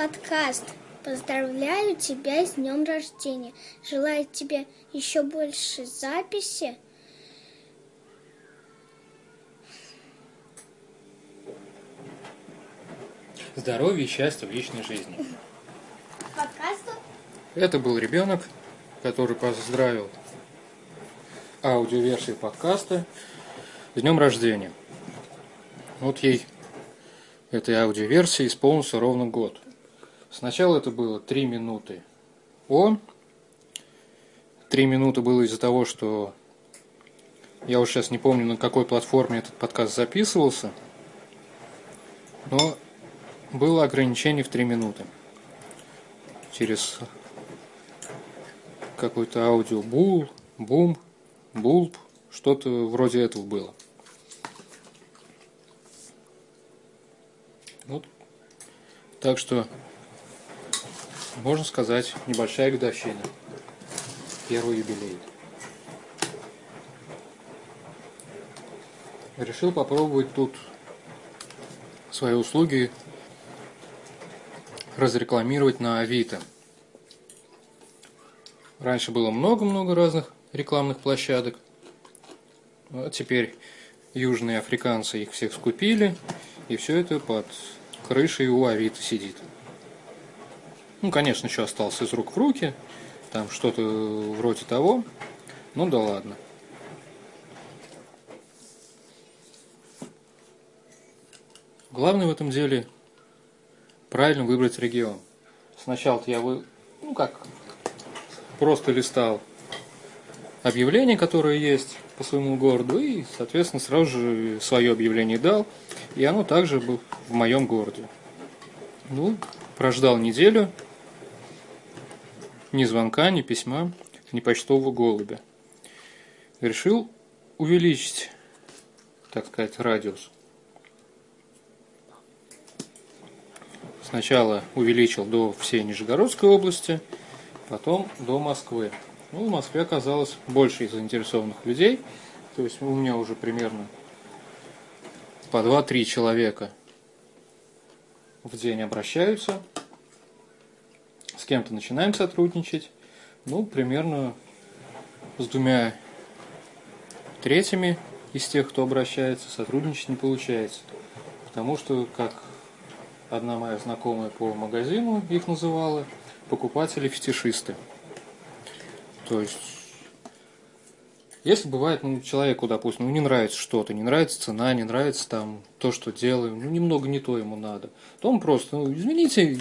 подкаст. Поздравляю тебя с днем рождения. Желаю тебе еще больше записи. Здоровья и счастья в личной жизни. Подкасту? Это был ребенок, который поздравил аудиоверсию подкаста с днем рождения. Вот ей этой аудиоверсии исполнился ровно год. Сначала это было 3 минуты о. 3 минуты было из-за того, что я уже сейчас не помню, на какой платформе этот подкаст записывался, но было ограничение в 3 минуты. Через какой-то аудио бул, бум, булб, что-то вроде этого было. Вот. Так что, можно сказать, небольшая годовщина. Первый юбилей. Решил попробовать тут свои услуги разрекламировать на Авито. Раньше было много-много разных рекламных площадок. А теперь южные африканцы их всех скупили, и все это под крышей у Авито сидит. Ну, конечно, еще остался из рук в руки, там что-то вроде того, ну да ладно. Главное в этом деле правильно выбрать регион. Сначала-то я вы, ну как, просто листал объявление, которое есть по своему городу, и, соответственно, сразу же свое объявление дал, и оно также было в моем городе. Ну, прождал неделю, ни звонка, ни письма, ни почтового голубя. Решил увеличить, так сказать, радиус. Сначала увеличил до всей Нижегородской области, потом до Москвы. Ну, в Москве оказалось больше заинтересованных людей. То есть у меня уже примерно по 2-3 человека в день обращаются. С кем-то начинаем сотрудничать. Ну, примерно с двумя третьими из тех, кто обращается, сотрудничать не получается. Потому что, как одна моя знакомая по магазину их называла, покупатели-фетишисты. То есть, если бывает, ну, человеку, допустим, ну, не нравится что-то, не нравится цена, не нравится там то, что делаем, ну, немного не то ему надо, то он просто, ну, извините,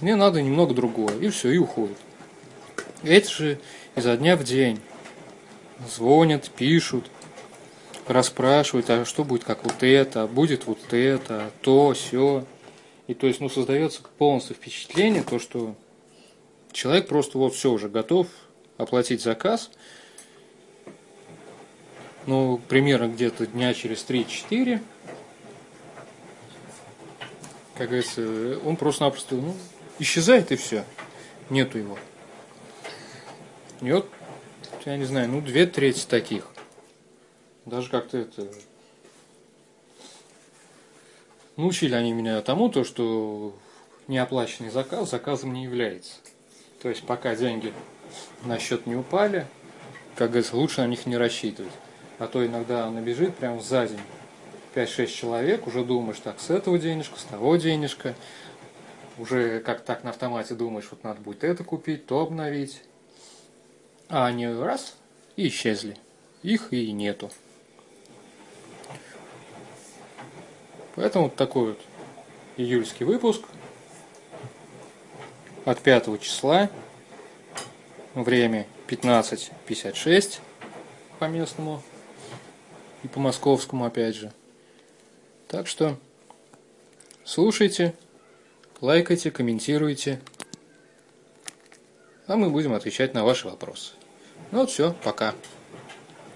мне надо немного другое, и все, и уходит. Эти же изо дня в день звонят, пишут, расспрашивают, а что будет как вот это, а будет вот это, то, все. И то есть, ну, создается полностью впечатление, то, что человек просто вот все уже готов оплатить заказ. Ну, примерно где-то дня через 3-4. Как говорится, он просто-напросто ну, исчезает и все. Нету его. И вот, я не знаю, ну, две трети таких. Даже как-то это... Научили они меня тому, то, что неоплаченный заказ заказом не является. То есть пока деньги на счет не упали, как говорится, лучше на них не рассчитывать. А то иногда набежит прямо за день 5-6 человек, уже думаешь, так, с этого денежка, с того денежка. Уже как так на автомате думаешь, вот надо будет это купить, то обновить. А они раз и исчезли. Их и нету. Поэтому вот такой вот июльский выпуск от 5 числа Время 15.56 по местному и по московскому опять же. Так что слушайте, лайкайте, комментируйте, а мы будем отвечать на ваши вопросы. Ну вот все, пока.